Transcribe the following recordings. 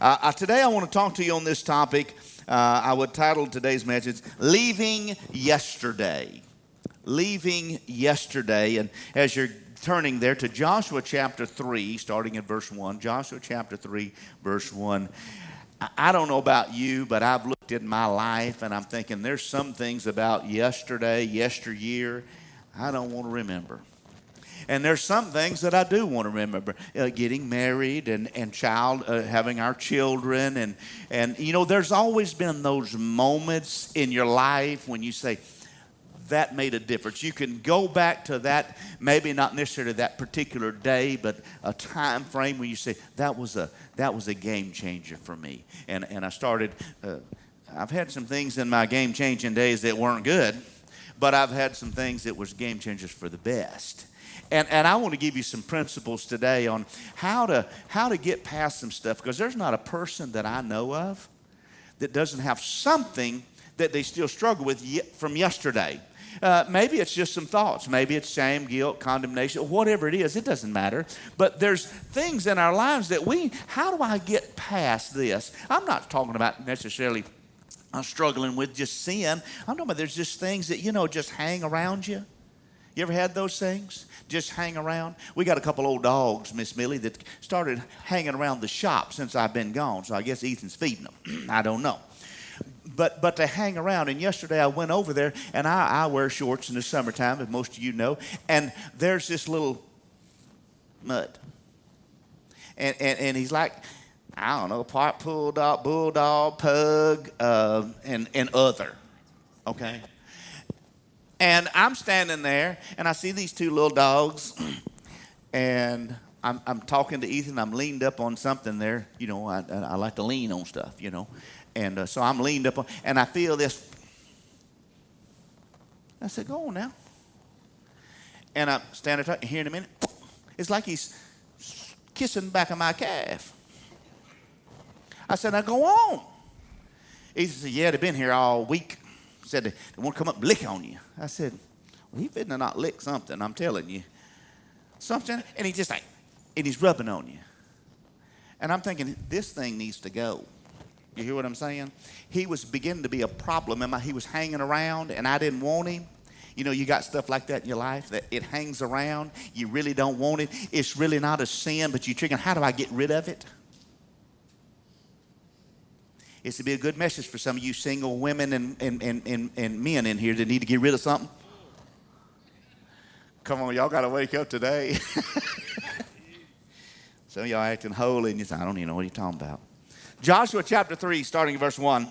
Uh, today, I want to talk to you on this topic. Uh, I would title today's message, Leaving Yesterday. Leaving Yesterday. And as you're turning there to Joshua chapter 3, starting in verse 1, Joshua chapter 3, verse 1. I don't know about you, but I've looked at my life and I'm thinking there's some things about yesterday, yesteryear, I don't want to remember. And there's some things that I do want to remember uh, getting married and, and child, uh, having our children. And, and, you know, there's always been those moments in your life when you say, that made a difference. You can go back to that, maybe not necessarily that particular day, but a time frame when you say that was a that was a game changer for me. And and I started. Uh, I've had some things in my game changing days that weren't good, but I've had some things that was game changers for the best. And, and I want to give you some principles today on how to, how to get past some stuff because there's not a person that I know of that doesn't have something that they still struggle with from yesterday. Uh, maybe it's just some thoughts. Maybe it's shame, guilt, condemnation, whatever it is. It doesn't matter. But there's things in our lives that we, how do I get past this? I'm not talking about necessarily I'm struggling with just sin. I'm talking about there's just things that, you know, just hang around you. You ever had those things? Just hang around? We got a couple old dogs, Miss Millie, that started hanging around the shop since I've been gone. So I guess Ethan's feeding them. I don't know. But, but to hang around. And yesterday I went over there, and I, I wear shorts in the summertime, as most of you know. And there's this little mud. And, and, and he's like, I don't know, part bulldog, bulldog, pug, uh, and, and other. Okay? And I'm standing there, and I see these two little dogs, and I'm, I'm talking to Ethan. I'm leaned up on something there. You know, I, I like to lean on stuff, you know. And uh, so I'm leaned up on, and I feel this. I said, Go on now. And I'm standing there, here in a minute. It's like he's kissing the back of my calf. I said, Now go on. He said, Yeah, they've been here all week. Said, They, they want to come up and lick on you. I said, Well, he to not lick something, I'm telling you. Something. And he just like, and he's rubbing on you. And I'm thinking, This thing needs to go. You hear what I'm saying? He was beginning to be a problem. He was hanging around, and I didn't want him. You know, you got stuff like that in your life that it hangs around. You really don't want it. It's really not a sin, but you're thinking, how do I get rid of it? It's to be a good message for some of you single women and, and, and, and, and men in here that need to get rid of something. Come on, y'all got to wake up today. some of y'all acting holy and you say, I don't even know what you're talking about. Joshua chapter 3, starting in verse 1.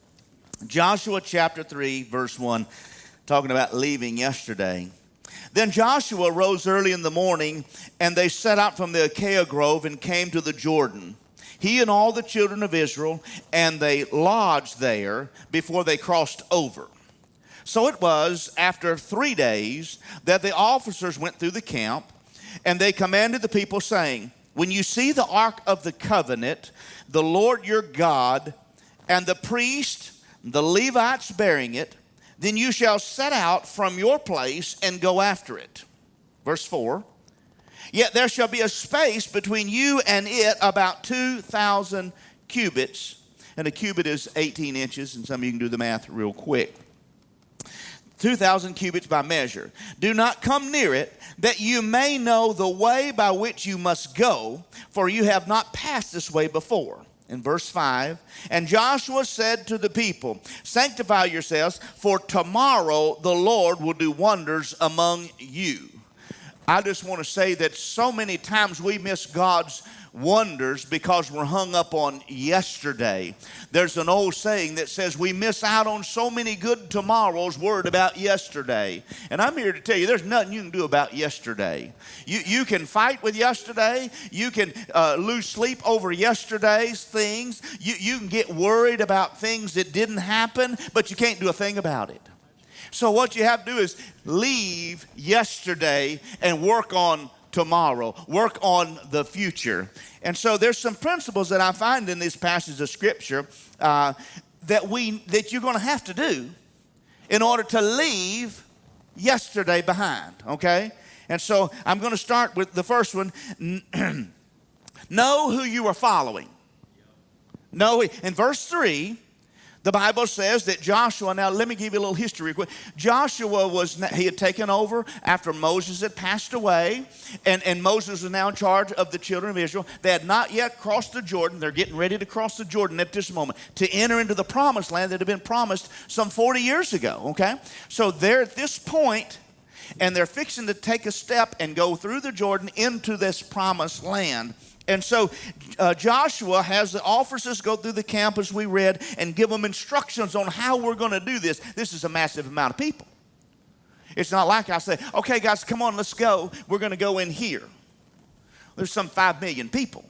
Joshua chapter 3, verse 1, talking about leaving yesterday. Then Joshua rose early in the morning, and they set out from the Acacia Grove and came to the Jordan. He and all the children of Israel, and they lodged there before they crossed over. So it was after three days that the officers went through the camp, and they commanded the people, saying, When you see the ark of the covenant, the Lord your God, and the priest, the Levites bearing it, then you shall set out from your place and go after it. Verse 4 Yet there shall be a space between you and it about 2,000 cubits. And a cubit is 18 inches, and some of you can do the math real quick. 2,000 cubits by measure. Do not come near it, that you may know the way by which you must go, for you have not passed this way before. In verse 5, and Joshua said to the people, Sanctify yourselves, for tomorrow the Lord will do wonders among you. I just want to say that so many times we miss God's wonders because we're hung up on yesterday. There's an old saying that says we miss out on so many good tomorrows worried about yesterday. And I'm here to tell you there's nothing you can do about yesterday. You, you can fight with yesterday, you can uh, lose sleep over yesterday's things, you, you can get worried about things that didn't happen, but you can't do a thing about it. So, what you have to do is leave yesterday and work on tomorrow, work on the future. And so, there's some principles that I find in this passage of Scripture uh, that, we, that you're going to have to do in order to leave yesterday behind, okay? And so, I'm going to start with the first one know who you are following. No, in verse 3, the Bible says that Joshua, now let me give you a little history. Joshua was, he had taken over after Moses had passed away, and, and Moses was now in charge of the children of Israel. They had not yet crossed the Jordan. They're getting ready to cross the Jordan at this moment to enter into the promised land that had been promised some 40 years ago, okay? So they're at this point, and they're fixing to take a step and go through the Jordan into this promised land. And so uh, Joshua has the officers go through the camp as we read and give them instructions on how we're going to do this. This is a massive amount of people. It's not like I say, okay, guys, come on, let's go. We're going to go in here. There's some five million people,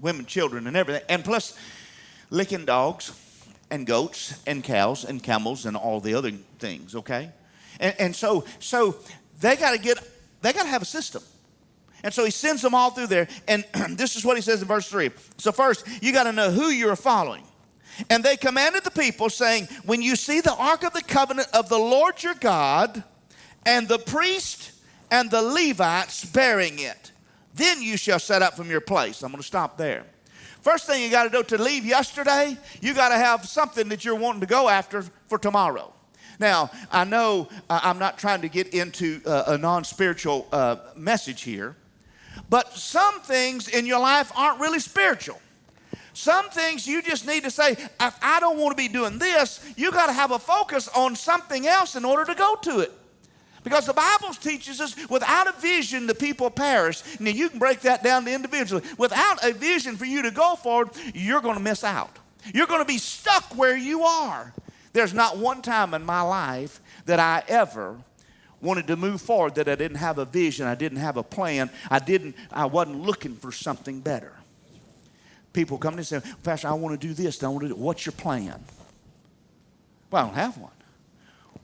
women, children, and everything. And plus, licking dogs and goats and cows and camels and all the other things, okay? And, and so, so they got to get, they got to have a system. And so he sends them all through there. And this is what he says in verse 3. So, first, you got to know who you're following. And they commanded the people, saying, When you see the ark of the covenant of the Lord your God, and the priest and the Levites bearing it, then you shall set up from your place. I'm going to stop there. First thing you got to do to leave yesterday, you got to have something that you're wanting to go after for tomorrow. Now, I know uh, I'm not trying to get into uh, a non spiritual uh, message here, but some things in your life aren't really spiritual. Some things you just need to say, if I don't want to be doing this, you got to have a focus on something else in order to go to it. Because the Bible teaches us without a vision, the people perish. Now, you can break that down to individually. Without a vision for you to go forward, you're going to miss out. You're going to be stuck where you are. There's not one time in my life that I ever wanted to move forward that I didn't have a vision, I didn't have a plan, I didn't, I wasn't looking for something better. People come and say, Pastor, I want to do this, I want to do it. what's your plan? Well, I don't have one.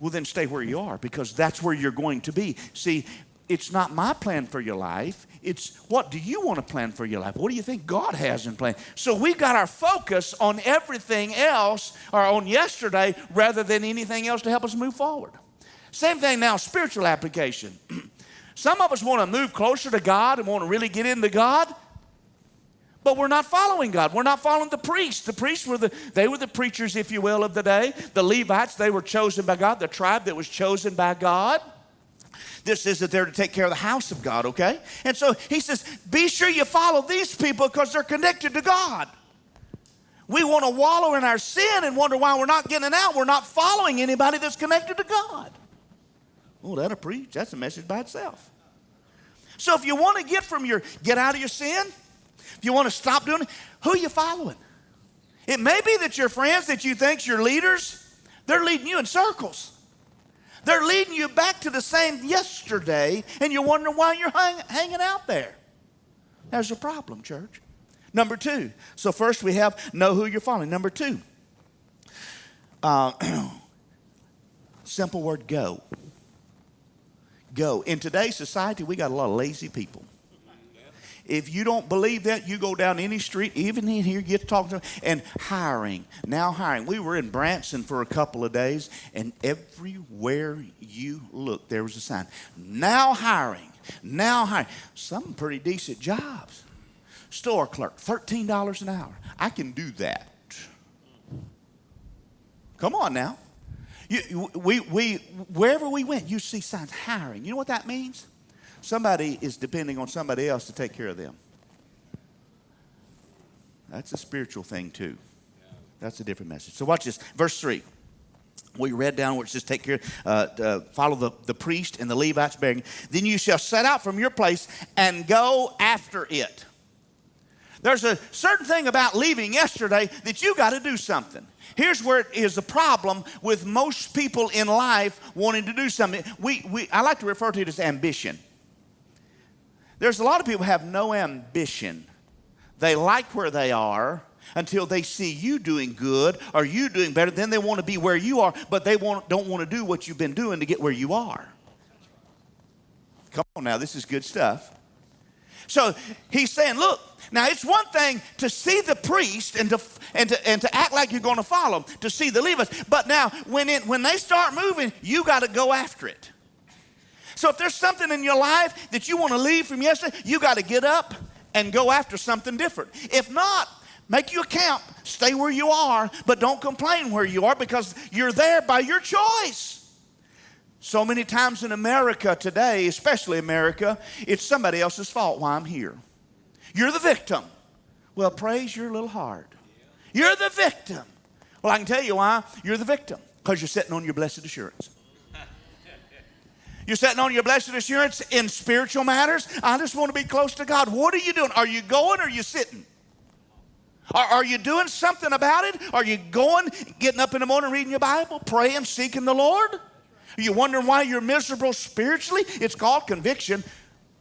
Well, then stay where you are because that's where you're going to be. See, it's not my plan for your life. It's what do you want to plan for your life? What do you think God has in plan? So we got our focus on everything else or on yesterday rather than anything else to help us move forward. Same thing now, spiritual application. Some of us want to move closer to God and want to really get into God, but we're not following God. We're not following the priests. The priests were the they were the preachers, if you will, of the day. The Levites, they were chosen by God, the tribe that was chosen by God. This is that they're to take care of the house of God, okay? And so he says, be sure you follow these people because they're connected to God. We want to wallow in our sin and wonder why we're not getting out. We're not following anybody that's connected to God. Oh, that'll preach. That's a message by itself. So if you want to get from your get out of your sin, if you want to stop doing it, who are you following? It may be that your friends that you think's your leaders, they're leading you in circles. They're leading you back to the same yesterday, and you're wondering why you're hang, hanging out there. There's a problem, church. Number two. So first we have know who you're following. Number two. Uh, simple word go go. In today's society, we got a lot of lazy people. If you don't believe that, you go down any street, even in here, get to talk to them. And hiring, now hiring. We were in Branson for a couple of days, and everywhere you look, there was a sign. Now hiring, now hiring. Some pretty decent jobs. Store clerk, $13 an hour. I can do that. Come on now. You, we, we, wherever we went, you see signs hiring. You know what that means? Somebody is depending on somebody else to take care of them. That's a spiritual thing, too. That's a different message. So, watch this. Verse 3. We read down where it says, Take care, uh, uh, follow the, the priest and the Levites bearing. Then you shall set out from your place and go after it. There's a certain thing about leaving yesterday that you got to do something. Here's where it is a problem with most people in life wanting to do something. We, we, I like to refer to it as ambition. There's a lot of people have no ambition. They like where they are until they see you doing good or you doing better. Then they want to be where you are, but they want, don't want to do what you've been doing to get where you are. Come on now, this is good stuff. So he's saying, look, now it's one thing to see the priest and to and to, and to act like you're going to follow them, to see the Levites. But now when it when they start moving, you got to go after it. So if there's something in your life that you want to leave from yesterday, you got to get up and go after something different. If not, Make you a camp. Stay where you are, but don't complain where you are because you're there by your choice. So many times in America today, especially America, it's somebody else's fault why I'm here. You're the victim. Well, praise your little heart. You're the victim. Well, I can tell you why you're the victim because you're sitting on your blessed assurance. You're sitting on your blessed assurance in spiritual matters. I just want to be close to God. What are you doing? Are you going or are you sitting? Are, are, you doing something about it? Are you going, getting up in the morning, reading your Bible, praying, seeking the Lord? Are you wondering why you're miserable spiritually? It's called conviction.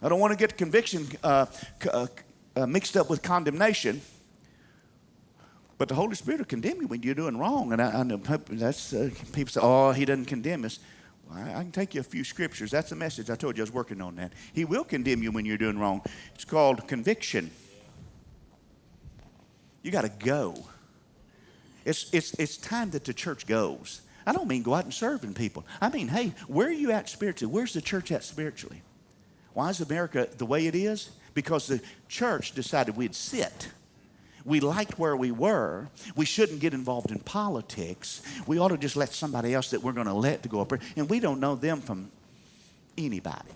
I don't want to get conviction uh, uh, uh, mixed up with condemnation. But the Holy Spirit will condemn you when you're doing wrong. And I, I know that's uh, people say, "Oh, He doesn't condemn us." Well, I, I can take you a few scriptures. That's a message. I told you I was working on that. He will condemn you when you're doing wrong. It's called conviction. You got to go. It's, it's, it's time that the church goes. I don't mean go out and serving people. I mean, hey, where are you at spiritually? Where's the church at spiritually? Why is America the way it is? Because the church decided we'd sit we liked where we were. We shouldn't get involved in politics. We ought to just let somebody else that we're going to let to go up there. And we don't know them from anybody.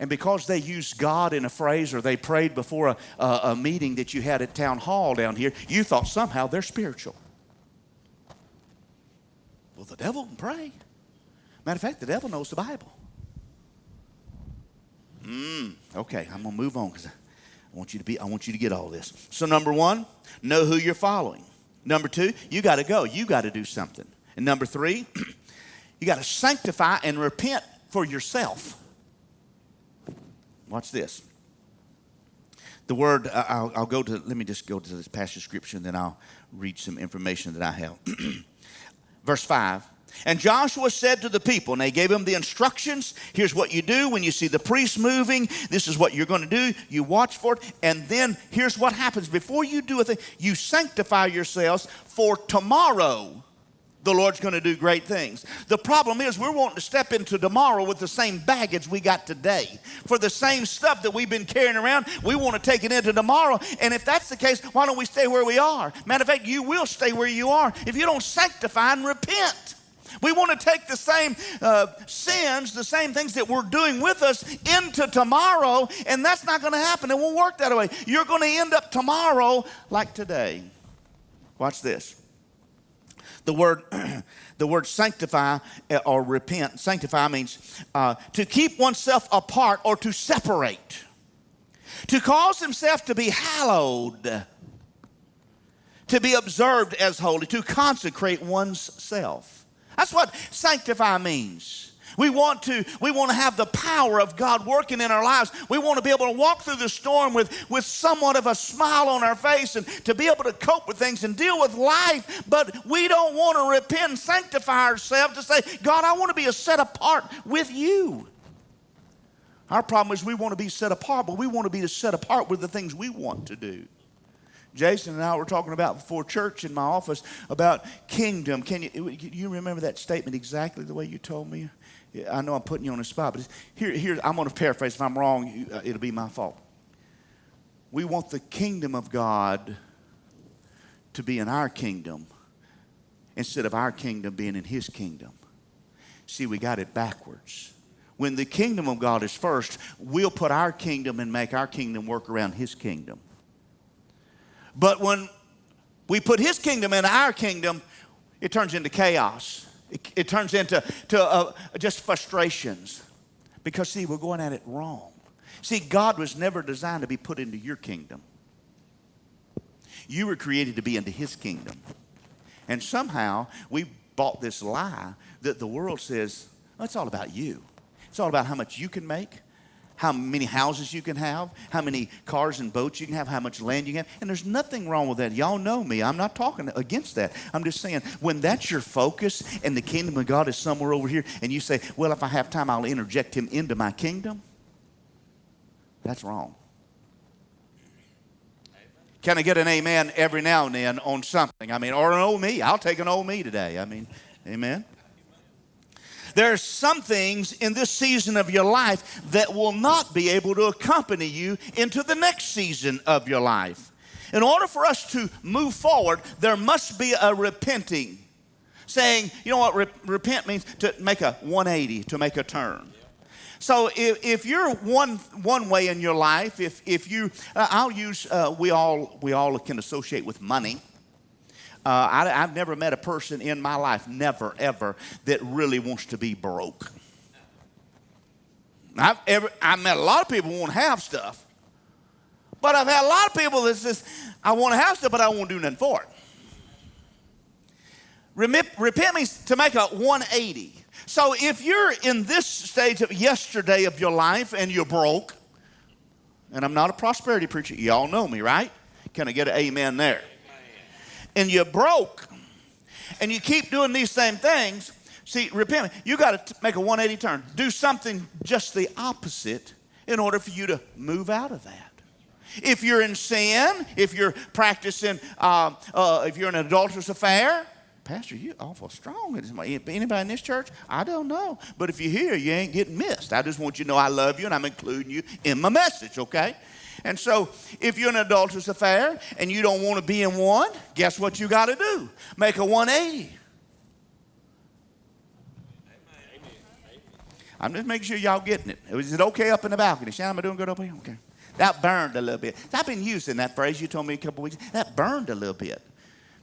And because they used God in a phrase or they prayed before a, a, a meeting that you had at town hall down here, you thought somehow they're spiritual. Well, the devil can pray. Matter of fact, the devil knows the Bible. Mm, okay, I'm to move on because I want you to be, I want you to get all this. So, number one, know who you're following. Number two, you got to go. You got to do something. And number three, you got to sanctify and repent for yourself. Watch this. The word, I'll, I'll, go to, let me just go to this passage of scripture and then I'll read some information that I have. Verse 5 and Joshua said to the people, and they gave him the instructions here's what you do when you see the priest moving, this is what you're going to do. You watch for it, and then here's what happens. Before you do a thing, you sanctify yourselves for tomorrow. The Lord's going to do great things. The problem is, we're wanting to step into tomorrow with the same baggage we got today. For the same stuff that we've been carrying around, we want to take it into tomorrow. And if that's the case, why don't we stay where we are? Matter of fact, you will stay where you are if you don't sanctify and repent. We want to take the same uh, sins, the same things that we're doing with us into tomorrow, and that's not going to happen. It won't work that way. You're going to end up tomorrow like today. Watch this. The word, the word sanctify uh, or repent, sanctify means uh, to keep oneself apart or to separate, to cause himself to be hallowed, to be observed as holy, to consecrate one's self. That's what sanctify means. We want to we want to have the power of God working in our lives. We want to be able to walk through the storm with with somewhat of a smile on our face and to be able to cope with things and deal with life, but we don't want to repent and sanctify ourselves to say, "God, I want to be a set apart with you." Our problem is we want to be set apart, but we want to be set apart with the things we want to do. Jason and I were talking about before church in my office about kingdom. Can you, you remember that statement exactly the way you told me? I know I'm putting you on the spot, but here, here I'm going to paraphrase. If I'm wrong, uh, it'll be my fault. We want the kingdom of God to be in our kingdom instead of our kingdom being in His kingdom. See, we got it backwards. When the kingdom of God is first, we'll put our kingdom and make our kingdom work around His kingdom. But when we put his kingdom in our kingdom, it turns into chaos. It, it turns into to, uh, just frustrations. Because, see, we're going at it wrong. See, God was never designed to be put into your kingdom. You were created to be into his kingdom. And somehow we bought this lie that the world says, it's all about you. It's all about how much you can make, how many houses you can have, how many cars and boats you can have, how much land you can have. And there's nothing wrong with that. Y'all know me. I'm not talking against that. I'm just saying, when that's your focus and the kingdom of God is somewhere over here, and you say, well, if I have time, I'll interject him into my kingdom, that's wrong. Can I get an amen every now and then on something? I mean, or an old me. I'll take an old me today. I mean, amen. There are some things in this season of your life that will not be able to accompany you into the next season of your life. In order for us to move forward, there must be a repenting. Saying, you know what re- repent means? To make a 180, to make a turn. So if, if you're one, one way in your life, if, if you, uh, I'll use, uh, we, all, we all can associate with money. Uh, I, have never met a person in my life, never, ever, that really wants to be broke. I've, ever, I've met a lot of people who want to have stuff. But I've had a lot of people that says, I want to have stuff, but I won't do nothing for it. Remit, repent means to make a 180. So if you're in this stage of yesterday of your life and you're broke, and I'm not a prosperity preacher, y'all know me, right? Can I get an amen there? And you're broke, and you keep doing these same things, see, repent, you got to make a 180 turn. Do something just the opposite in order for you to move out of that. If you're in sin, if you're practicing, uh, uh, if you're in an adulterous affair, Pastor, you awful strong. Anybody in this church? I don't know. But if you're here, you ain't getting missed. I just want you to know I love you and I'm including you in my message, okay? And so, if you're in an adulterous affair and you don't want to be in one, guess what you got to do? Make a 180. I'm just making sure y'all getting it. Is it okay up in the balcony? Shannon, am I doing good up here? Okay. That burned a little bit. I've been using that phrase you told me a couple weeks. That burned a little bit.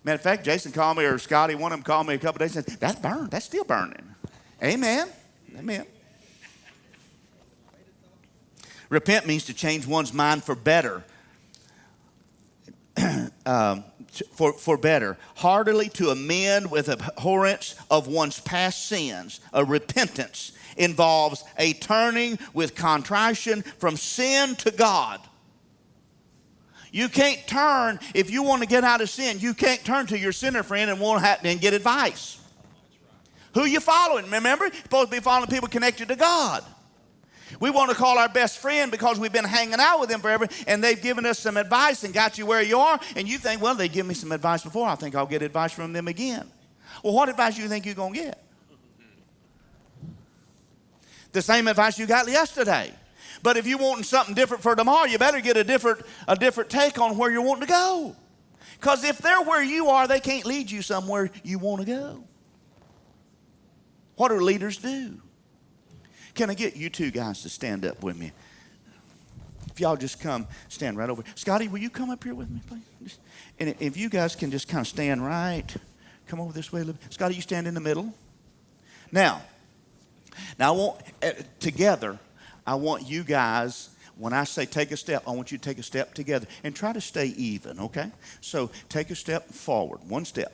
Matter of fact, Jason called me, or Scotty, one of them called me a couple days and said, That's burned. That's still burning. Amen. Amen. Repent means to change one's mind for better. um, for, for better. Heartily to amend with abhorrence of one's past sins. A repentance involves a turning with contrition from sin to God. You can't turn, if you want to get out of sin, you can't turn to your sinner friend and won't have, and get advice. Who you following? Remember, you're supposed to be following people connected to God. We want to call our best friend because we've been hanging out with them forever and they've given us some advice and got you where you are. And you think, well, they give me some advice before. I think I'll get advice from them again. Well, what advice do you think you're going to get? The same advice you got yesterday. But if you're wanting something different for tomorrow, you better get a different, a different take on where you're wanting to go. Because if they're where you are, they can't lead you somewhere you want to go. What do leaders do? Can I get you two guys to stand up with me? If y'all just come stand right over. Scotty, will you come up here with me, please? And if you guys can just kind of stand right, come over this way a little bit. Scotty, you stand in the middle. Now, now I want uh, together. I want you guys, when I say take a step, I want you to take a step together and try to stay even, okay? So take a step forward, one step.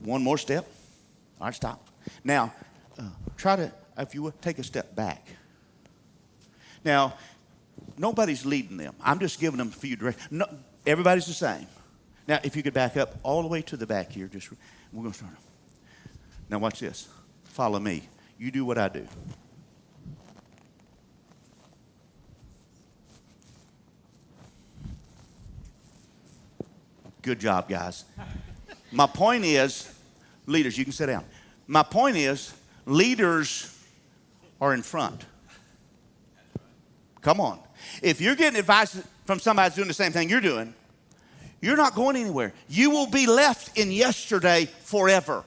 One more step. All right, stop. Now, uh, try to, if you will, take a step back. Now, nobody's leading them. I'm just giving them a few directions. No, everybody's the same. Now, if you could back up all the way to the back here, just we're going to start. Now, watch this. Follow me. You do what I do. Good job, guys. My point is, leaders, you can sit down. My point is, leaders are in front. Come on. If you're getting advice from somebody that's doing the same thing you're doing, you're not going anywhere. You will be left in yesterday forever.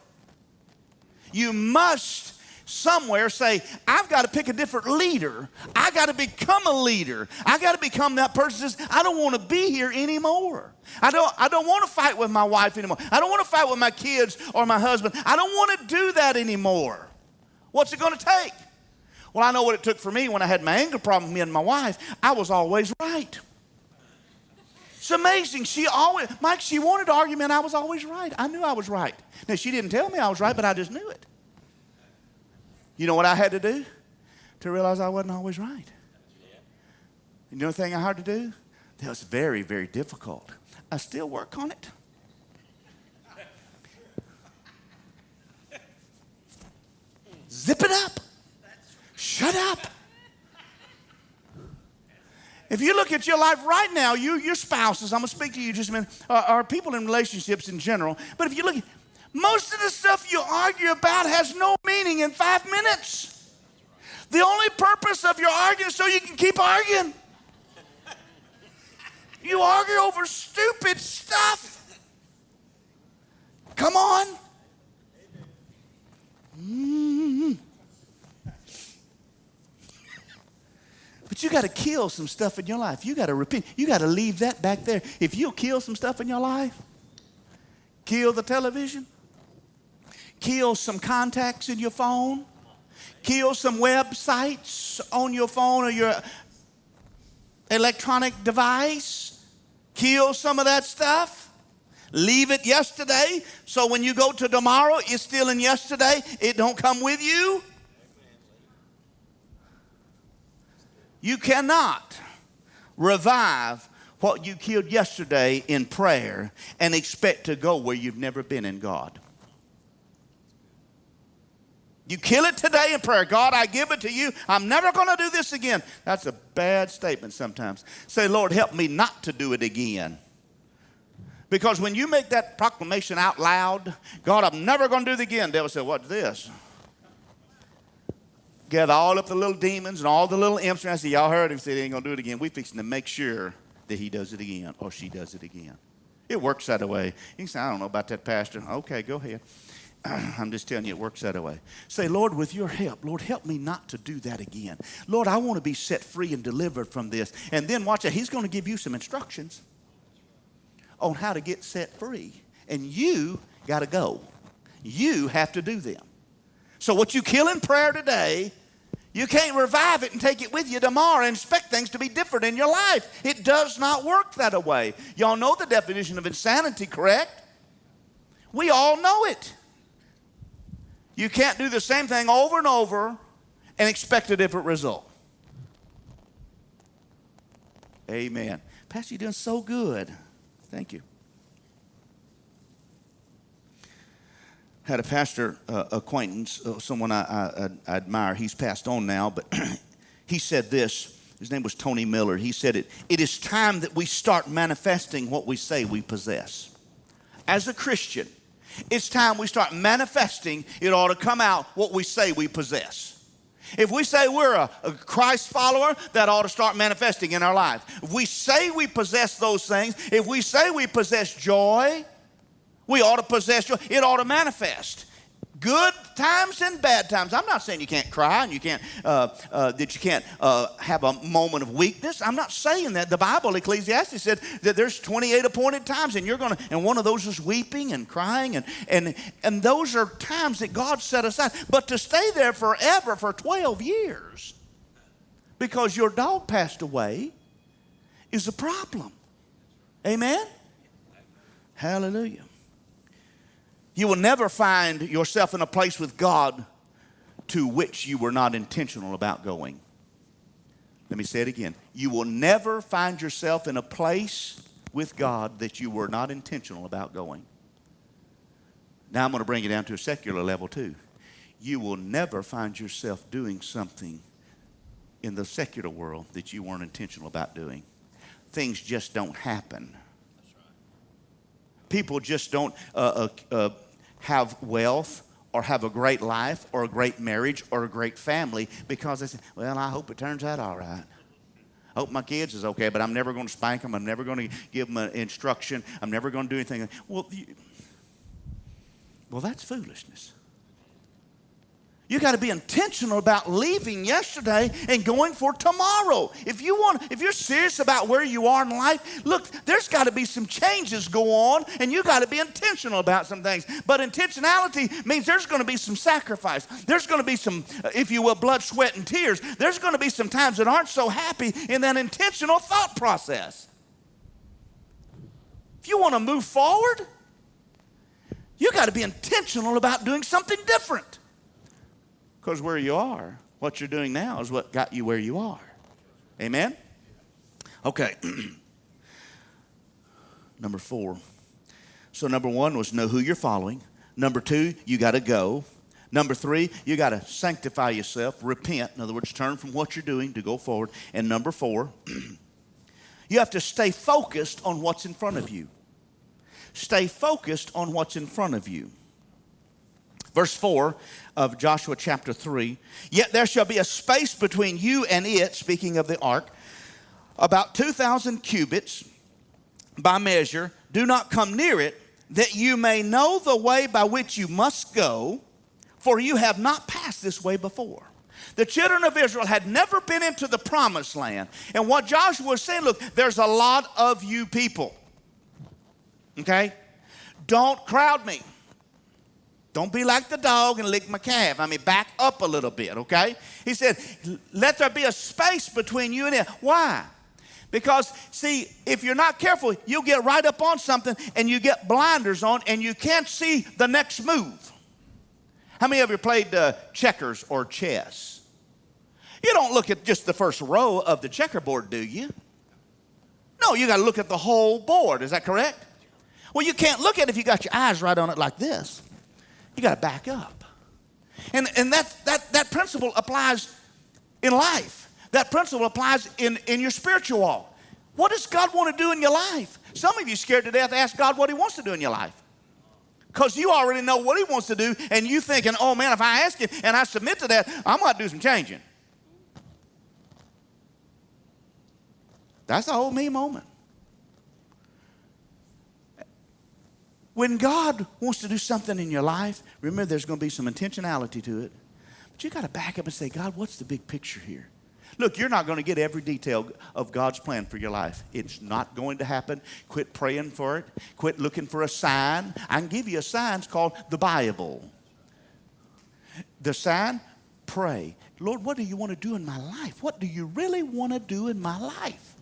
You must somewhere say, I've got to pick a different leader. I got to become a leader. I got to become that person says, I don't want to be here anymore. I don't, I don't want to fight with my wife anymore. I don't want to fight with my kids or my husband. I don't want to do that anymore. What's it going to take? Well, I know what it took for me when I had my anger problem, me and my wife. I was always right. It's amazing. She always, Mike, she wanted to argue, man, I was always right. I knew I was right. Now, she didn't tell me I was right, but I just knew it. You know what I had to do to realize I wasn't always right? You know the thing I had to do? That was very, very difficult. I still work on it. Zip it up. Shut up. If you look at your life right now, you, your spouses, I'm going to speak to you just a minute, are, are people in relationships in general. But if you look, most of the stuff you argue about has no meaning in five minutes. The only purpose of your arguing is so you can keep arguing. You argue over stupid stuff. Come on. Mm. You got to kill some stuff in your life. You got to repent. You got to leave that back there. If you kill some stuff in your life, kill the television, kill some contacts in your phone, kill some websites on your phone or your electronic device, kill some of that stuff. Leave it yesterday so when you go to tomorrow, it's still in yesterday. It don't come with you. You cannot revive what you killed yesterday in prayer and expect to go where you've never been in God. You kill it today in prayer. God, I give it to you. I'm never going to do this again. That's a bad statement sometimes. Say, Lord, help me not to do it again. Because when you make that proclamation out loud, God, I'm never going to do it again, devil said, What's this? Gather all up the little demons and all the little imps. And I said, Y'all heard him say he ain't going to do it again. We fixing to make sure that he does it again or she does it again. It works that way. Can say, I don't know about that, Pastor. Okay, go ahead. I'm just telling you, it works that way. Say, Lord, with your help, Lord, help me not to do that again. Lord, I want to be set free and delivered from this. And then watch it. He's going to give you some instructions on how to get set free. And you got to go. You have to do them. So, what you kill in prayer today, you can't revive it and take it with you tomorrow and expect things to be different in your life. It does not work that way. Y'all know the definition of insanity, correct? We all know it. You can't do the same thing over and over and expect a different result. Amen. Pastor, you're doing so good. Thank you. Had a pastor uh, acquaintance, uh, someone I, I, I admire. He's passed on now, but he said this. His name was Tony Miller. He said it. It is time that we start manifesting what we say we possess. As a Christian, it's time we start manifesting, it ought to come out what we say we possess. If we say we're a, a, Christ follower, that ought to start manifesting in our life. If we say we possess those things, if we say we possess joy, we ought to possess joy. It ought to manifest good times and bad times. I'm not saying you can't cry and you can't uh, uh, that you can't uh, have a moment of weakness. I'm not saying that. The Bible, Ecclesiastes said that there's 28 appointed times, and you're gonna, and one of those is weeping and crying, and and and those are times that God set aside. But to stay there forever for 12 years, because your dog passed away, is a problem. Amen. Hallelujah. You will never find yourself in a place with God to which you were not intentional about going. Let me say it again. You will never find yourself in a place with God that you were not intentional about going. Now I'm going to bring it down to a secular level too. You will never find yourself doing something in the secular world that you weren't intentional about doing. Things just don't happen. People just don't uh, uh, uh, have wealth or have a great life or a great marriage or a great family because they say, well, I hope it turns out all right. I hope my kids is okay, but I'm never going to spank them. I'm never going to give them an instruction. I'm never going to do anything. Well, you, well, that's foolishness. You got to be intentional about leaving yesterday and going for tomorrow. If you want, if you're serious about where you are in life, look, there's got to be some changes go on, and you got to be intentional about some things. But intentionality means there's going to be some sacrifice. There's going to be some, uh, if you will, blood, sweat, and tears. There's going to be some times that aren't so happy in that intentional thought process. If you want to move forward, you got to be intentional about doing something different. Because where you are, what you're doing now is what got you where you are. Amen? Okay. number four. So, number one was know who you're following. Number two, you got to go. Number three, you got to sanctify yourself, repent. In other words, turn from what you're doing to go forward. And number four, you have to stay focused on what's in front of you. Stay focused on what's in front of you. Verse 4 of Joshua chapter 3 Yet there shall be a space between you and it, speaking of the ark, about 2,000 cubits, by measure, do not come near it, that you may know the way by which you must go, for you have not passed this way before. The children of Israel had never been into the promised land. And what Joshua was saying, look, there's a lot of you people. Okay? Don't crowd me. Don't be like the dog and lick my calf. I mean, back up a little bit, okay? He said, let there be a space between you and it. Why? Because, see, if you're not careful, you'll get right up on something and you get blinders on and you can't see the next move. How many of you played uh, checkers or chess? You don't look at just the first row of the checkerboard, do you? No, you got to look at the whole board. Is that correct? Well, you can't look at it if you got your eyes right on it like this. You got to back up. And, and that, that, that principle applies in life. That principle applies in, in your spiritual walk. What does God want to do in your life? Some of you scared to death ask God what He wants to do in your life. Because you already know what He wants to do, and you thinking, oh man, if I ask Him and I submit to that, I'm going to do some changing. That's the old me moment. When God wants to do something in your life, remember there's going to be some intentionality to it. But you got to back up and say, God, what's the big picture here? Look, you're not going to get every detail of God's plan for your life. It's not going to happen. Quit praying for it. Quit looking for a sign. I can give you a sign. It's called the Bible. The sign, pray. Lord, what do you want to do in my life? What do you really want to do in my life?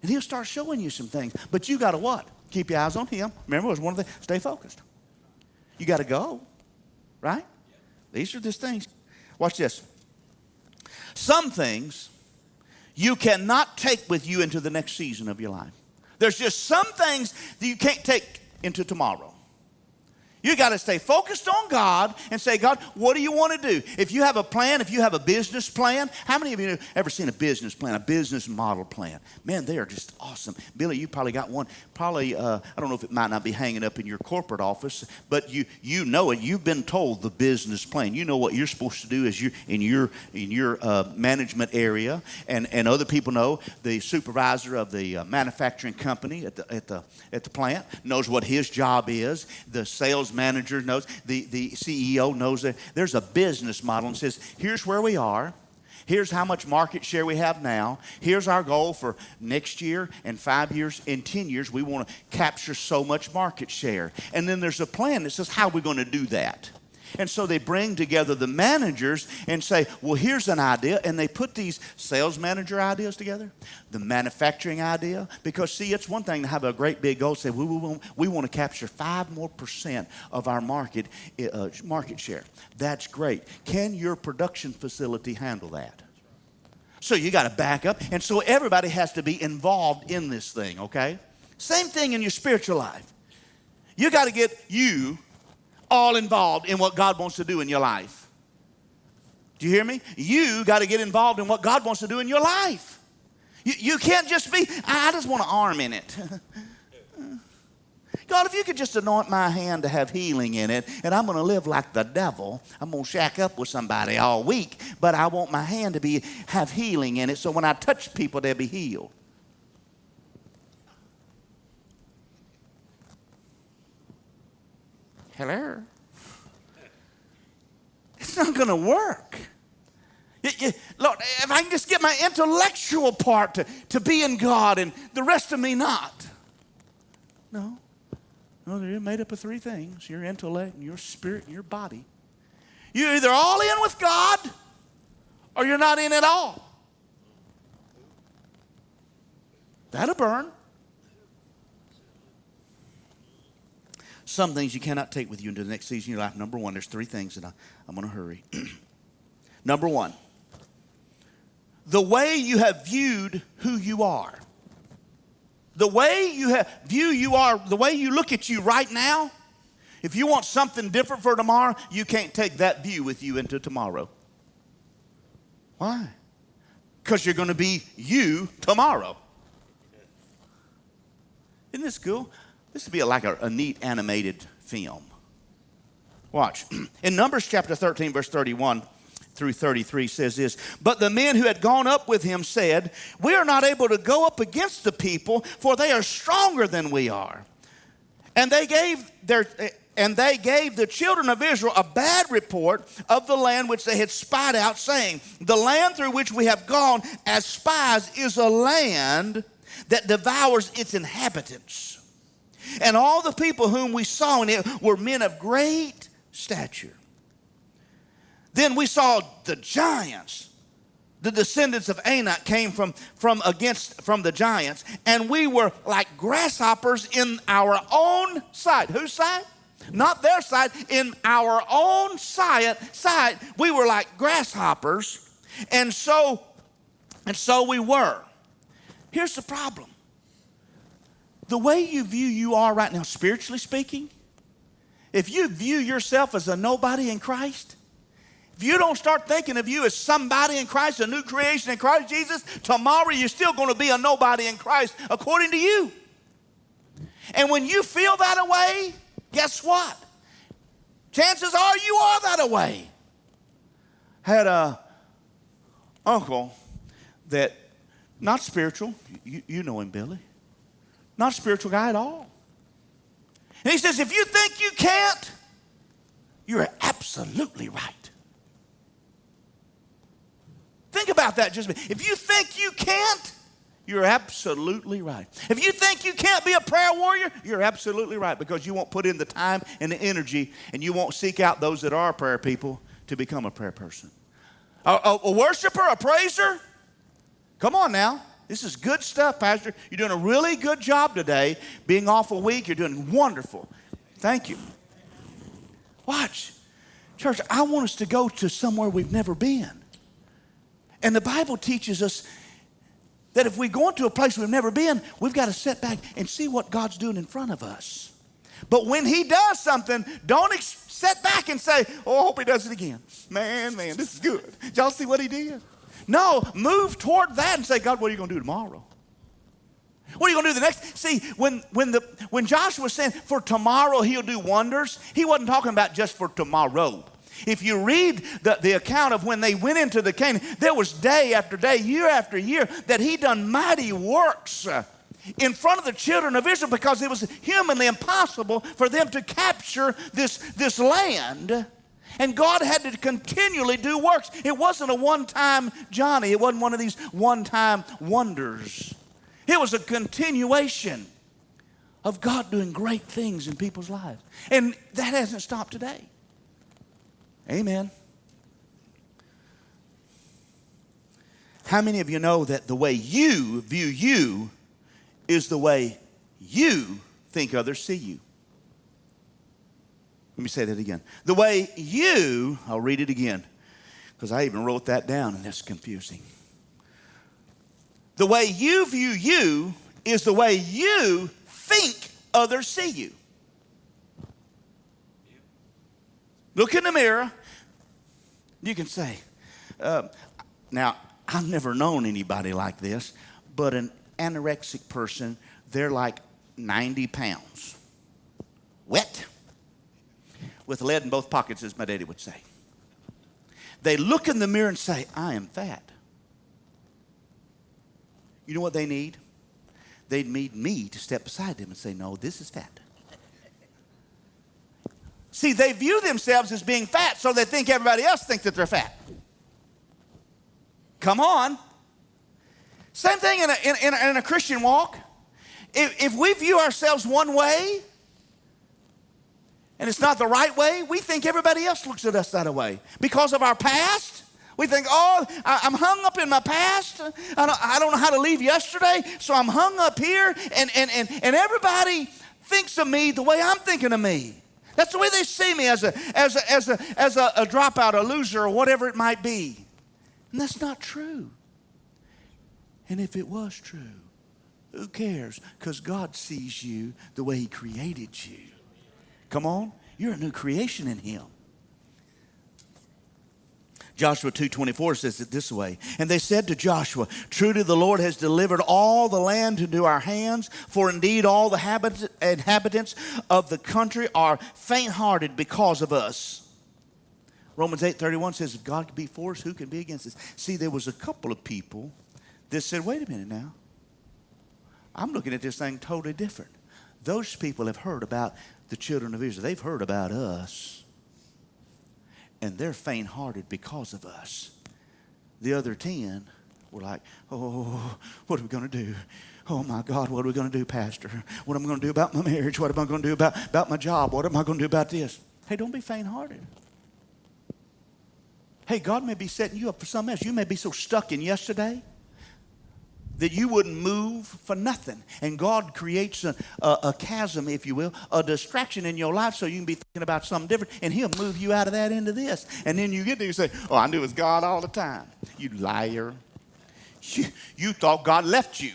And He'll start showing you some things. But you got to what? Keep your eyes on Him. Remember, it was one of the stay focused. You got to go, right? These are these things. Watch this. Some things you cannot take with you into the next season of your life. There's just some things that you can't take into tomorrow. You got to stay focused on God and say, God, what do you want to do? If you have a plan, if you have a business plan, how many of you have ever seen a business plan, a business model plan? Man, they are just awesome. Billy, you probably got one. Probably, uh, I don't know if it might not be hanging up in your corporate office, but you you know it. You've been told the business plan. You know what you're supposed to do as you in your in your uh, management area, and and other people know. The supervisor of the uh, manufacturing company at the at the at the plant knows what his job is. The sales manager knows, the, the CEO knows that there's a business model and says, here's where we are. Here's how much market share we have now. Here's our goal for next year and five years and 10 years. We want to capture so much market share. And then there's a plan that says how are we're going to do that. And so they bring together the managers and say, well, here's an idea. And they put these sales manager ideas together, the manufacturing idea. Because, see, it's one thing to have a great big goal, say, we, we, we want to capture five more percent of our market, uh, market share. That's great. Can your production facility handle that? So you got to back up. And so everybody has to be involved in this thing, okay? Same thing in your spiritual life. You got to get you all involved in what God wants to do in your life. Do you hear me? You got to get involved in what God wants to do in your life. You, you can't just be, I just want an arm in it. God, if you could just anoint my hand to have healing in it, and I'm going to live like the devil, I'm going to shack up with somebody all week, but I want my hand to be have healing in it, so when I touch people, they'll be healed. Hello? It's not going to work. Lord, if I can just get my intellectual part to, to be in God and the rest of me not. No. No, you're made up of three things your intellect, and your spirit, and your body. You're either all in with God or you're not in at all. That'll burn. Some things you cannot take with you into the next season of your life. Number one, there's three things that I, I'm going to hurry. Number one, the way you have viewed who you are. The way you have, view you are, the way you look at you right now, if you want something different for tomorrow, you can't take that view with you into tomorrow. Why? Because you're going to be you tomorrow. Isn't this cool? This would be like a, a neat animated film. Watch. In Numbers chapter 13, verse 31, through 33 says this But the men who had gone up with him said, We are not able to go up against the people, for they are stronger than we are. And they gave their and they gave the children of Israel a bad report of the land which they had spied out, saying, The land through which we have gone as spies is a land that devours its inhabitants. And all the people whom we saw in it were men of great stature. Then we saw the giants. The descendants of Anak came from, from against from the giants, and we were like grasshoppers in our own sight. Whose sight? Not their sight. In our own sight, sight, we were like grasshoppers, and so, and so we were. Here's the problem. The way you view you are right now, spiritually speaking, if you view yourself as a nobody in Christ, if you don't start thinking of you as somebody in Christ, a new creation in Christ Jesus, tomorrow you're still going to be a nobody in Christ according to you. And when you feel that way, guess what? Chances are you are that way. Had a uncle that not spiritual, you, you know him, Billy. Not a spiritual guy at all. And he says, if you think you can't, you're absolutely right. Think about that just a minute. If you think you can't, you're absolutely right. If you think you can't be a prayer warrior, you're absolutely right because you won't put in the time and the energy and you won't seek out those that are prayer people to become a prayer person. A, a, a worshiper, a praiser? Come on now. This is good stuff, Pastor. You're doing a really good job today. Being off a week, you're doing wonderful. Thank you. Watch. Church, I want us to go to somewhere we've never been. And the Bible teaches us that if we go into a place we've never been, we've got to sit back and see what God's doing in front of us. But when He does something, don't ex- sit back and say, Oh, I hope He does it again. Man, man, this is good. Did y'all see what He did? No, move toward that and say, God, what are you going to do tomorrow? What are you going to do the next? See, when, when, the, when Joshua said, for tomorrow he'll do wonders, he wasn't talking about just for tomorrow. If you read the, the account of when they went into the Canaan, there was day after day, year after year, that he done mighty works uh, in front of the children of Israel because it was humanly impossible for them to capture this, this land. And God had to continually do works. It wasn't a one time Johnny, it wasn't one of these one time wonders. It was a continuation of God doing great things in people's lives. And that hasn't stopped today. Amen. How many of you know that the way you view you is the way you think others see you? Let me say that again. The way you, I'll read it again because I even wrote that down and that's confusing. The way you view you is the way you think others see you. Look in the mirror. You can say, uh, now, I've never known anybody like this, but an anorexic person, they're like 90 pounds. Wet. With lead in both pockets, as my daddy would say. They look in the mirror and say, I am fat. You know what they need? They need me to step beside them and say, No, this is fat. See, they view themselves as being fat, so they think everybody else thinks that they're fat. Come on. Same thing in a, in, in a, in a Christian walk. If, if we view ourselves one way and it's not the right way, we think everybody else looks at us that way. Because of our past, we think, oh, I'm hung up in my past. I don't, know how to leave yesterday, so I'm hung up here, and, and, and, and everybody thinks of me the way I'm thinking of me. That's the way they see me as a, as a, as a, as a, a dropout, a loser, or whatever it might be. And that's not true. And if it was true, who cares? Because God sees you the way He created you. Come on, you're a new creation in Him. Joshua 2:24 says it this way. And they said to Joshua, "Truly the Lord has delivered all the land into our hands, for indeed all the inhabitants of the country are faint-hearted because of us." Romans 8:31 says, if God can be for us, who can be against us? See, there was a couple of people that said, wait a minute now. I'm looking at this thing totally different. Those people have heard about the children of Israel. They've heard about us. And they're faint hearted because of us. The other 10 were like, oh, what are we going to do? Oh my God, what are we going to do, Pastor? What am I going to do about my marriage? What am I going to do about, about my job? What am I going to do about this? Hey, don't be faint hearted. Hey, God may be setting you up for something else. You may be so stuck in yesterday that you wouldn't move for nothing. And God creates a, a, a, chasm, if you will, a distraction in your life so you can be thinking about something different, and He'll move you out of that into this. And then you get there, you say, Oh, I knew it was God all the time. You liar. You, you thought God left you.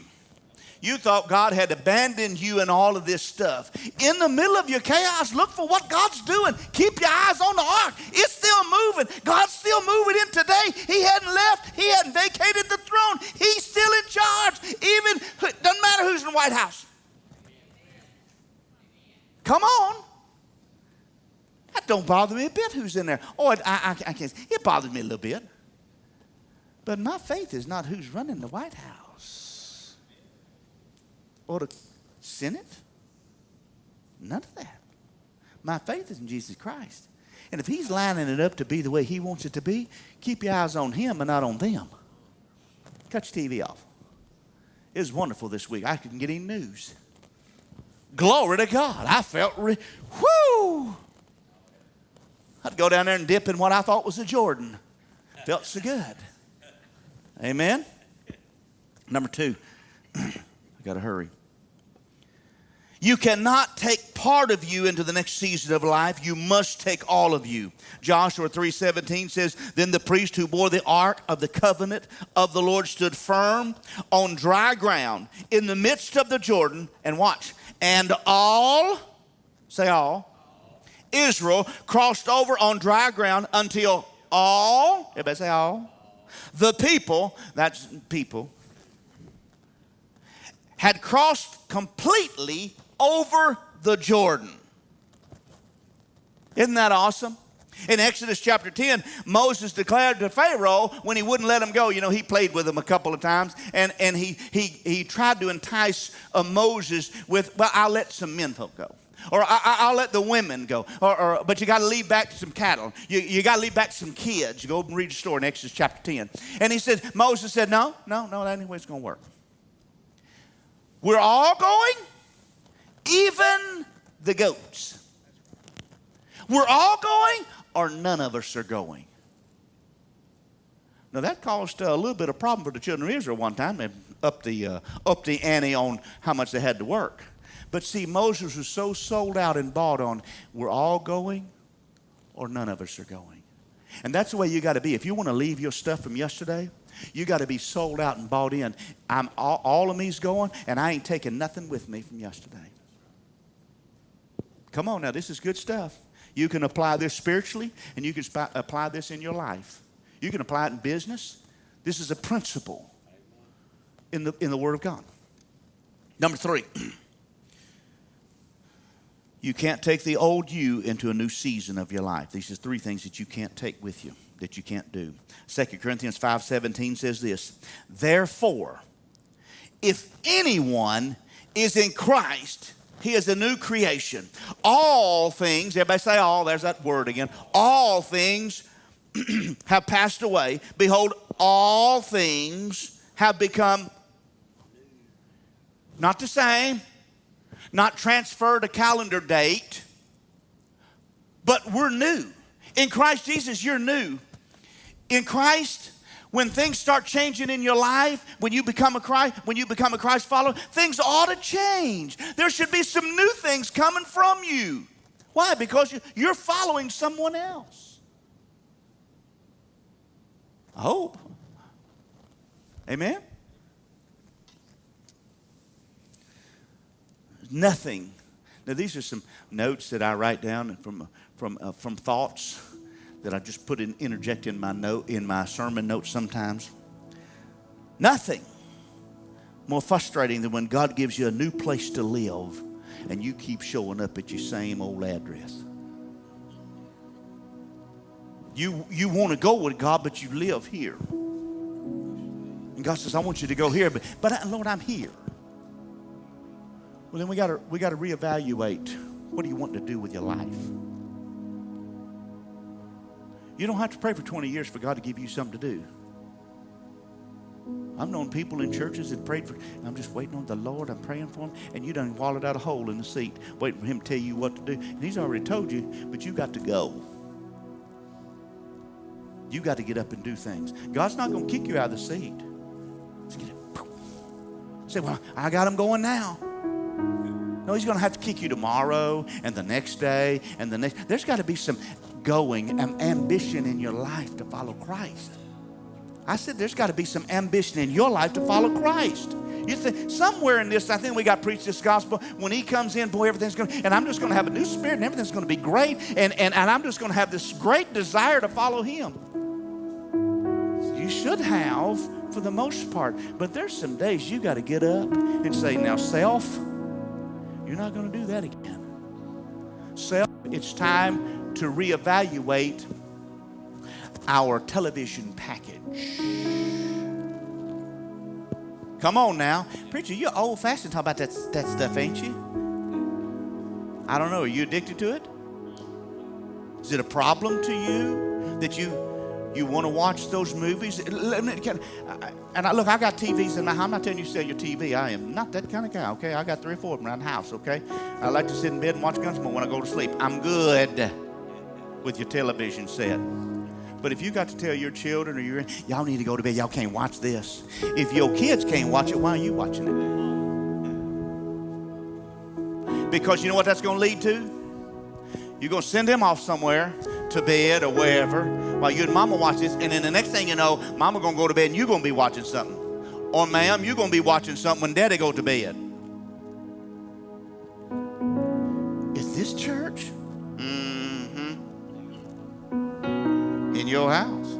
You thought God had abandoned you and all of this stuff. In the middle of your chaos, look for what God's doing. Keep your eyes on the ark. It's still moving. God's still moving in today. He hadn't left, He hadn't vacated the throne. He's still in charge. Even, doesn't matter who's in the White House. Come on. That don't bother me a bit who's in there. Oh, I, I, I can't. It bothers me a little bit. But my faith is not who's running the White House or the Senate. None of that. My faith is in Jesus Christ. And if He's lining it up to be the way He wants it to be, keep your eyes on Him and not on them. Cut your TV off. It was wonderful this week. I couldn't get any news. Glory to God. I felt, re- whoo! I'd go down there and dip in what I thought was a Jordan. Felt so good. Amen. Number two, I got to hurry. You cannot take part of you into the next season of life. You must take all of you. Joshua 3:17 says, "Then the priest who bore the ark of the covenant of the Lord stood firm on dry ground in the midst of the Jordan and watch. And all say all Israel crossed over on dry ground until all, everybody say all, the people, that's people, had crossed completely over the Jordan. Isn't that awesome? In Exodus chapter 10, Moses declared to Pharaoh when he wouldn't let him go, you know, he played with him a couple of times, and, and he, he, he tried to entice uh, Moses with, well, I'll let some men go. Or I, will let the women go. Or, or but you got to leave back some cattle. You, you got to leave back some kids. Go and read the story in Exodus chapter 10. And he said, Moses said, no, no, no, that ain't the way it's going to work. We're all going even the goats. We're all going, or none of us are going. Now that caused uh, a little bit of problem for the children of Israel one time. They upped the, uh, upped the ante on how much they had to work. But see, Moses was so sold out and bought on, we're all going, or none of us are going. And that's the way you got to be. If you want to leave your stuff from yesterday, you got to be sold out and bought in. I'm all, all of me's going, and I ain't taking nothing with me from yesterday. Come on now, this is good stuff. You can apply this spiritually, and you can sp- apply this in your life. You can apply it in business. This is a principle in the, in the Word of God. Number three, you can't take the old you into a new season of your life. These are three things that you can't take with you, that you can't do. 2 Corinthians 5.17 says this, Therefore, if anyone is in Christ, he is a new creation. All things, everybody say all, there's that word again. All things have passed away. Behold, all things have become not the same, not transferred a calendar date, but we're new. In Christ Jesus, you're new. In Christ, when things start changing in your life, when you become a Christ, when you become a Christ follower, things ought to change. There should be some new things coming from you. Why? Because you're following someone else. I hope. Amen. Nothing. Now these are some notes that I write down from from uh, from thoughts that I just put in, interject in my note in my sermon notes sometimes. Nothing more frustrating than when God gives you a new place to live and you keep showing up at your same old address. You, you want to go with God, but you live here. And God says, I want you to go here, but, but uh, Lord, I'm here. Well, then we got to we got to reevaluate. What do you want to do with your life? You don't have to pray for 20 years for God to give you something to do. I've known people in churches that prayed for, I'm just waiting on the Lord, I'm praying for him, and you done wallowed out a hole in the seat, waiting for him to tell you what to do. And he's already told you, but you got to go. You got to get up and do things. God's not going to kick you out of the seat. Just get it. Say, well, I got him going now. No, he's going to have to kick you tomorrow and the next day and the next. There's got to be some going and ambition in your life to follow Christ. I said, there's got to be some ambition in your life to follow Christ. You think somewhere in this, I think we got to preach this gospel. When he comes in, boy, everything's going to, and I'm just going to have a new spirit and everything's going to be great. And, and, and I'm just going to have this great desire to follow him. You should have for the most part. But there's some days you got to get up and say, now, self, you're not going to do that again. Self, it's time to reevaluate our television package. Come on now. Preacher, you're old fashioned talk about that, that stuff, ain't you? I don't know. Are you addicted to it? Is it a problem to you that you you want to watch those movies? And I, look, I got TVs in my house. I'm not telling you to sell your TV. I am not that kind of guy, okay? I got three or four of them around the house, okay? I like to sit in bed and watch Gunsmoke when I go to sleep. I'm good with your television set. But if you got to tell your children or your y'all need to go to bed, y'all can't watch this. If your kids can't watch it, why are you watching it? Because you know what that's going to lead to? You're going to send them off somewhere to bed or wherever while you and mama watch this, and then the next thing you know, mama going to go to bed and you're going to be watching something. Or ma'am, you're going to be watching something when daddy go to bed. Is this church? Your house.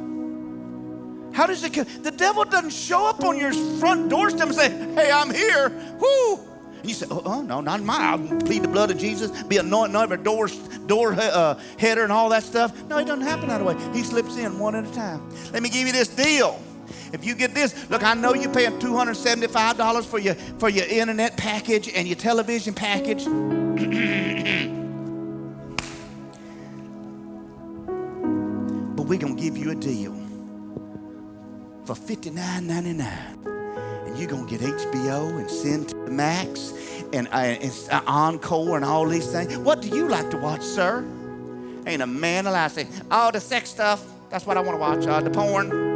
How does it? The devil doesn't show up on your front doorstep and say, "Hey, I'm here." Whoo! And you say, "Oh, oh no, not mine. I'll plead the blood of Jesus, be anointed over door, door uh, header, and all that stuff." No, it doesn't happen that way. He slips in one at a time. Let me give you this deal. If you get this, look, I know you're paying $275 for your for your internet package and your television package. going to give you a deal for $59.99. And you're going to get HBO and Cinemax Max and, uh, and uh, Encore and all these things. What do you like to watch, sir? Ain't a man alive say, oh, the sex stuff. That's what I want to watch. Uh, the porn.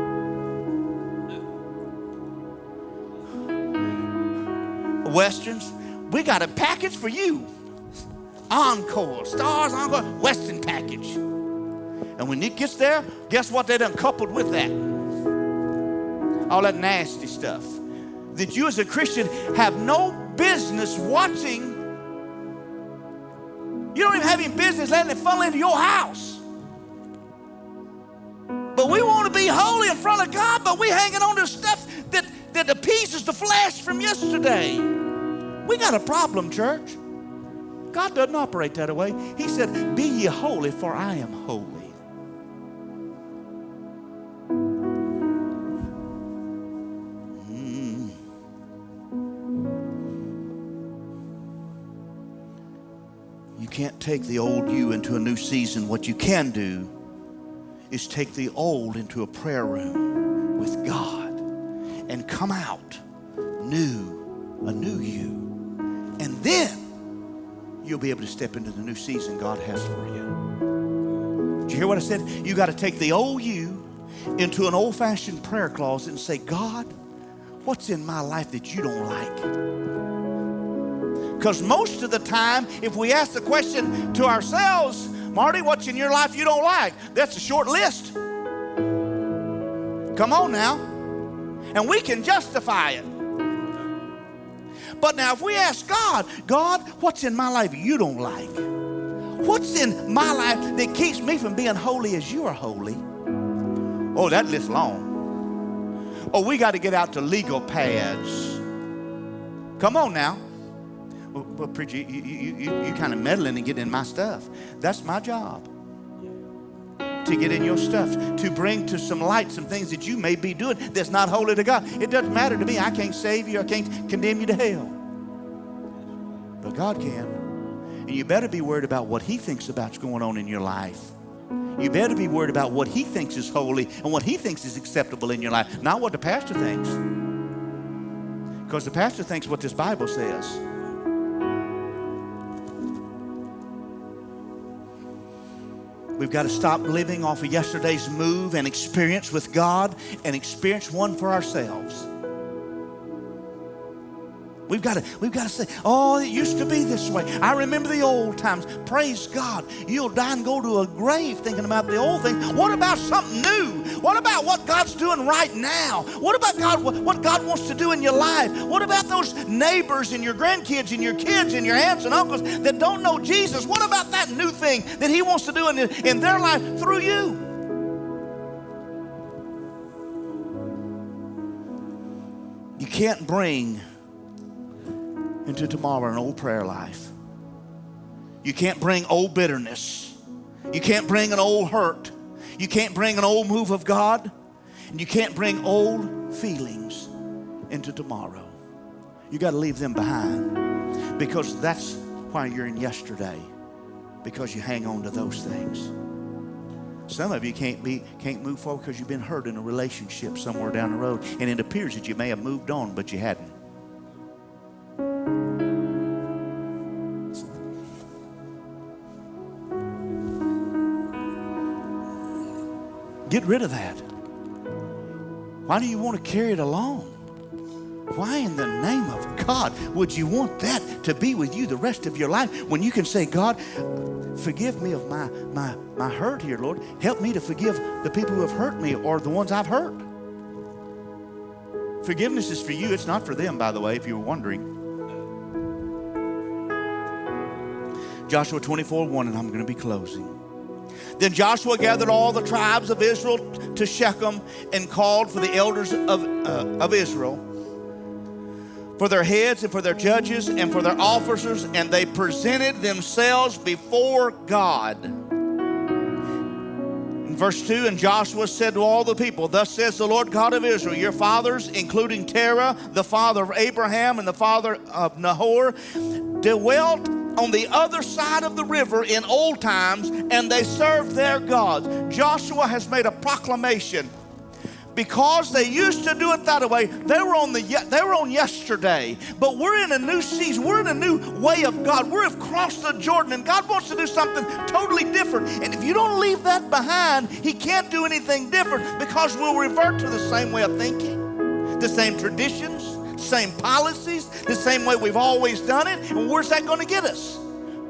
Westerns. We got a package for you. Encore, Starz Encore, Western package. And when it gets there, guess what they done coupled with that? All that nasty stuff that you as a Christian have no business watching. You don't even have any business letting it funnel into your house. But we want to be holy in front of God, but we hanging on to stuff that, that appeases the flesh from yesterday. We got a problem, church. God doesn't operate that way. He said, Be ye holy, for I am holy. Can't take the old you into a new season. What you can do is take the old into a prayer room with God and come out new, a new you. And then you'll be able to step into the new season God has for you. Did you hear what I said? You got to take the old you into an old fashioned prayer closet and say, God, what's in my life that you don't like? Because most of the time, if we ask the question to ourselves, Marty, what's in your life you don't like? That's a short list. Come on now. And we can justify it. But now, if we ask God, God, what's in my life you don't like? What's in my life that keeps me from being holy as you are holy? Oh, that list long. Oh, we got to get out to legal pads. Come on now well, well preacher, you, you, you, you kind of meddling and getting in my stuff. That's my job. to get in your stuff, to bring to some light some things that you may be doing that's not holy to God. It doesn't matter to me. I can't save you, I can't condemn you to hell. But God can. And you better be worried about what He thinks about's going on in your life. You better be worried about what He thinks is holy and what He thinks is acceptable in your life, not what the pastor thinks. Because the pastor thinks what this Bible says. We've got to stop living off of yesterday's move and experience with God and experience one for ourselves. We've got to, we've got to say, oh, it used to be this way. I remember the old times. Praise God. You'll die and go to a grave thinking about the old thing. What about something new? What about what God's doing right now? What about God, what God wants to do in your life? What about those neighbors and your grandkids and your kids and your aunts and uncles that don't know Jesus? What about that new thing that He wants to do in, in their life through you? You can't bring into tomorrow an old prayer life. You can't bring old bitterness. You can't bring an old hurt. You can't bring an old move of God. And you can't bring old feelings into tomorrow. You got to leave them behind because that's why you're in yesterday because you hang on to those things. Some of you can't be can't move forward because you've been hurt in a relationship somewhere down the road, and it appears that you may have moved on, but you hadn't. Get rid of that. Why do you want to carry it along? Why in the name of God would you want that to be with you the rest of your life when you can say, God, forgive me of my, my, my hurt here, Lord. Help me to forgive the people who have hurt me or the ones I've hurt. Forgiveness is for you, it's not for them, by the way, if you were wondering. Joshua 24 1, and I'm going to be closing. Then Joshua gathered all the tribes of Israel to Shechem and called for the elders of, uh, of Israel, for their heads and for their judges and for their officers, and they presented themselves before God. Verse 2 And Joshua said to all the people, Thus says the Lord God of Israel, Your fathers, including Terah, the father of Abraham and the father of Nahor, dwelt on the other side of the river in old times and they served their gods. Joshua has made a proclamation. Because they used to do it that way they were on the they were on yesterday. But we're in a new season. We're in a new way of god. We've crossed the jordan and god wants to do something totally different. And if you don't leave that behind he can't do anything different because we'll revert to the same way of thinking the same traditions same policies, the same way we've always done it. And where's that going to get us?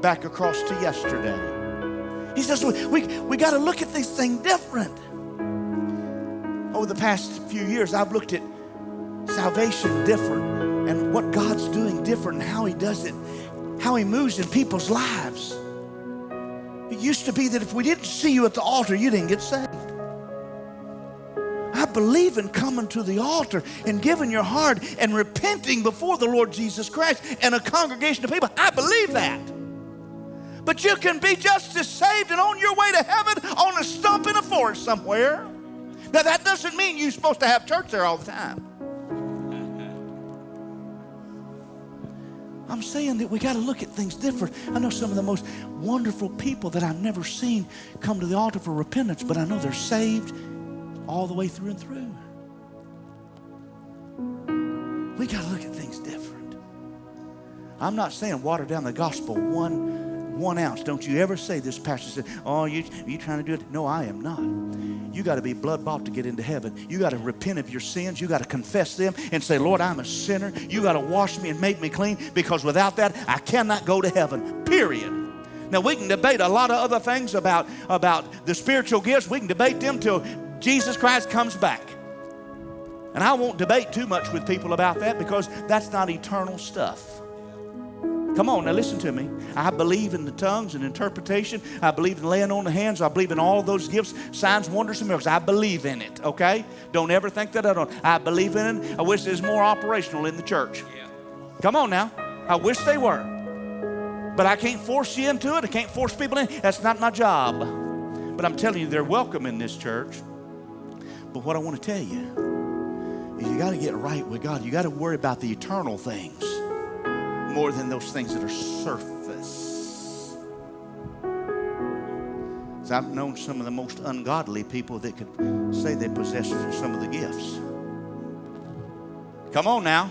Back across to yesterday. He says we, we, we got to look at this thing different. Over the past few years, I've looked at salvation different and what God's doing different and how He does it, how He moves in people's lives. It used to be that if we didn't see you at the altar, you didn't get saved believe in coming to the altar and giving your heart and repenting before the Lord Jesus Christ and a congregation of people. I believe that. But you can be just as saved and on your way to heaven on a stump in a forest somewhere. Now, that doesn't mean you're supposed to have church there all the time. I'm saying that we got to look at things different. I know some of the most wonderful people that I've never seen come to the altar for repentance, but I know they're saved all the way through and through. We got to look at things different. I'm not saying water down the gospel one one ounce. Don't you ever say this pastor said, Oh, you you trying to do it? No, I am not. You got to be blood bought to get into heaven. You got to repent of your sins. You got to confess them and say, Lord, I'm a sinner. You got to wash me and make me clean because without that, I cannot go to heaven. Period. Now we can debate a lot of other things about, about the spiritual gifts. We can debate them till Jesus Christ comes back. And I won't debate too much with people about that because that's not eternal stuff. Come on, now listen to me. I believe in the tongues and interpretation. I believe in laying on the hands. I believe in all those gifts, signs, wonders, and miracles. I believe in it, okay? Don't ever think that I don't. I believe in it. I wish it was more operational in the church. Come on now. I wish they were. But I can't force you into it. I can't force people in. That's not my job. But I'm telling you, they're welcome in this church. But what I want to tell you is you got to get right with God. You got to worry about the eternal things more than those things that are surface. So I've known some of the most ungodly people that could say they possess some of the gifts. Come on now.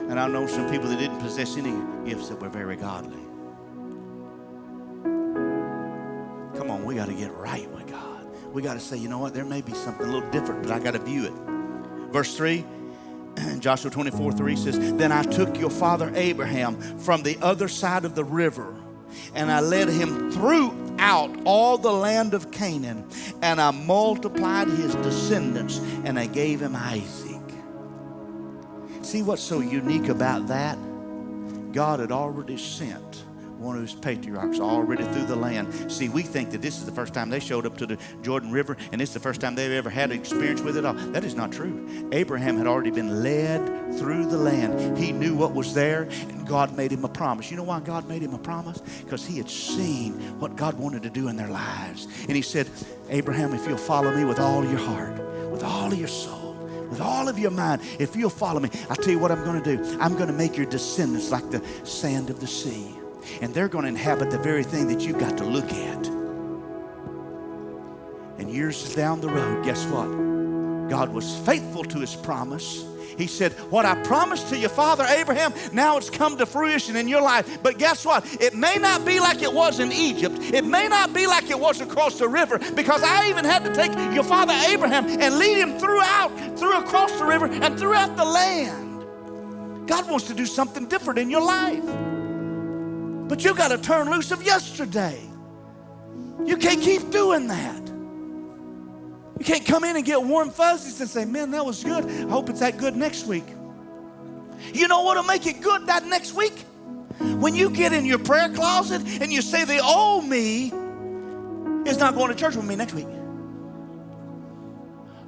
And I know some people that didn't possess any gifts that were very godly. Come on, we got to get right. We got to say, you know what, there may be something a little different, but I got to view it. Verse 3 Joshua 24 3 says, Then I took your father Abraham from the other side of the river, and I led him throughout all the land of Canaan, and I multiplied his descendants, and I gave him Isaac. See what's so unique about that? God had already sent one of his patriarchs already through the land. See, we think that this is the first time they showed up to the Jordan River and it's the first time they've ever had an experience with it all. That is not true. Abraham had already been led through the land. He knew what was there and God made him a promise. You know why God made him a promise? Because he had seen what God wanted to do in their lives. And he said, Abraham, if you'll follow me with all your heart, with all of your soul, with all of your mind, if you'll follow me, I'll tell you what I'm going to do. I'm going to make your descendants like the sand of the sea and they're going to inhabit the very thing that you've got to look at. And years down the road, guess what? God was faithful to his promise. He said, What I promised to your father Abraham, now it's come to fruition in your life. But guess what? It may not be like it was in Egypt. It may not be like it was across the river because I even had to take your father Abraham and lead him throughout, through across the river and throughout the land. God wants to do something different in your life. But you got to turn loose of yesterday. You can't keep doing that. You can't come in and get warm fuzzies and say, man, that was good. I hope it's that good next week. You know what'll make it good that next week? When you get in your prayer closet and you say, the old me is not going to church with me next week.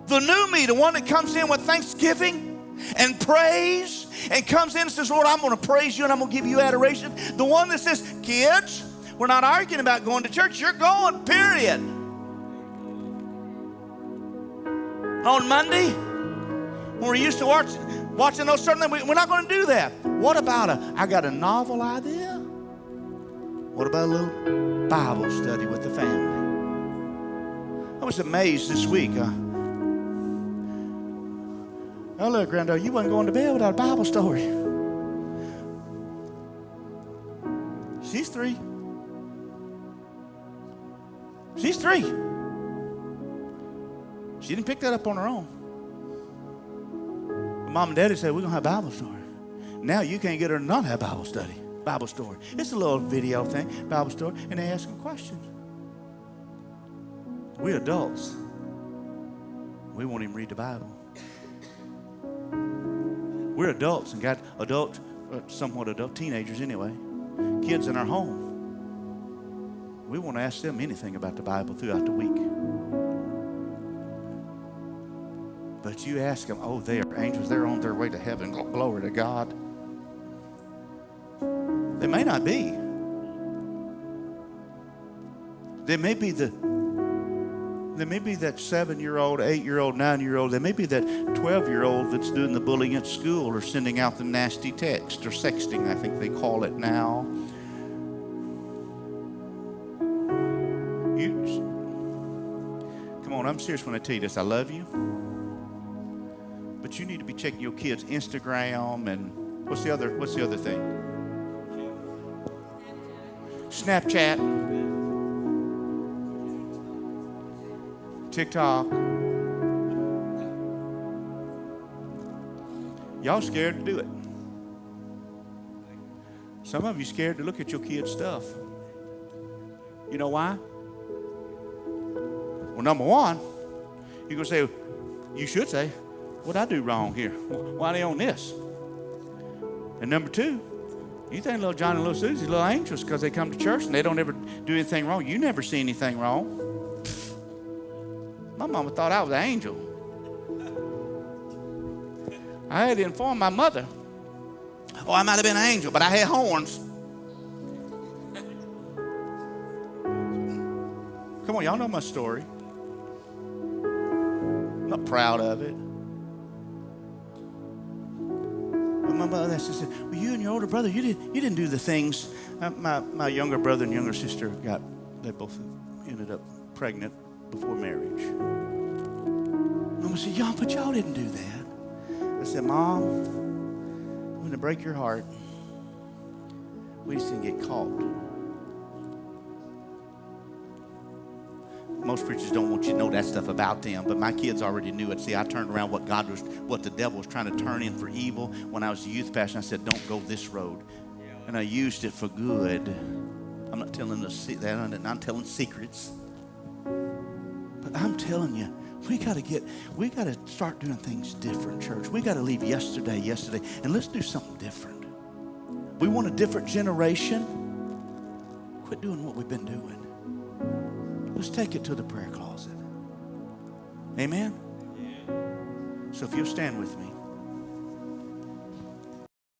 The new me, the one that comes in with thanksgiving and praise and comes in and says, Lord, I'm going to praise you and I'm going to give you adoration. The one that says, kids, we're not arguing about going to church. You're going, period. On Monday, when we're used to watch, watching those certain things, we're not going to do that. What about a, I got a novel idea? What about a little Bible study with the family? I was amazed this week. Uh, Oh, look, granddaughter, you wasn't going to bed without a Bible story. She's three. She's three. She didn't pick that up on her own. Mom and Daddy said, We're going to have Bible story. Now you can't get her to not have Bible study, Bible story. It's a little video thing, Bible story, and they ask them questions. We adults, we won't even read the Bible. We're adults and got adult, uh, somewhat adult, teenagers anyway, kids in our home. We won't ask them anything about the Bible throughout the week. But you ask them, oh, they are angels. They're on their way to heaven. Glory to God. They may not be. They may be the there may be that seven year old, eight year old, nine year old. There may be that 12 year old that's doing the bullying at school or sending out the nasty text or sexting, I think they call it now. You, come on, I'm serious when I tell you this. I love you. But you need to be checking your kids' Instagram and what's the other, what's the other thing? Snapchat. TikTok. Y'all scared to do it. Some of you scared to look at your kids' stuff. You know why? Well, number one, you're going to say, you should say, what I do wrong here? Why they on this? And number two, you think little John and little Susie little anxious because they come to church and they don't ever do anything wrong. You never see anything wrong. Mama thought I was an angel. I had to inform my mother. Oh, I might have been an angel, but I had horns. Come on, y'all know my story. I'm not proud of it. My mother said, Well, you and your older brother, you, did, you didn't do the things. My, my younger brother and younger sister got, they both ended up pregnant before marriage. Mama said, Y'all, but y'all didn't do that. I said, Mom, I'm going to break your heart. We just didn't get caught. Most preachers don't want you to know that stuff about them, but my kids already knew it. See, I turned around what God was, what the devil was trying to turn in for evil. When I was a youth pastor, I said, "Don't go this road," and I used it for good. I'm not telling the that. I'm not telling secrets, but I'm telling you, we got to get, we got to start doing things different, church. We got to leave yesterday, yesterday, and let's do something different. We want a different generation. Quit doing what we've been doing. Let's take it to the prayer closet. Amen? So if you'll stand with me.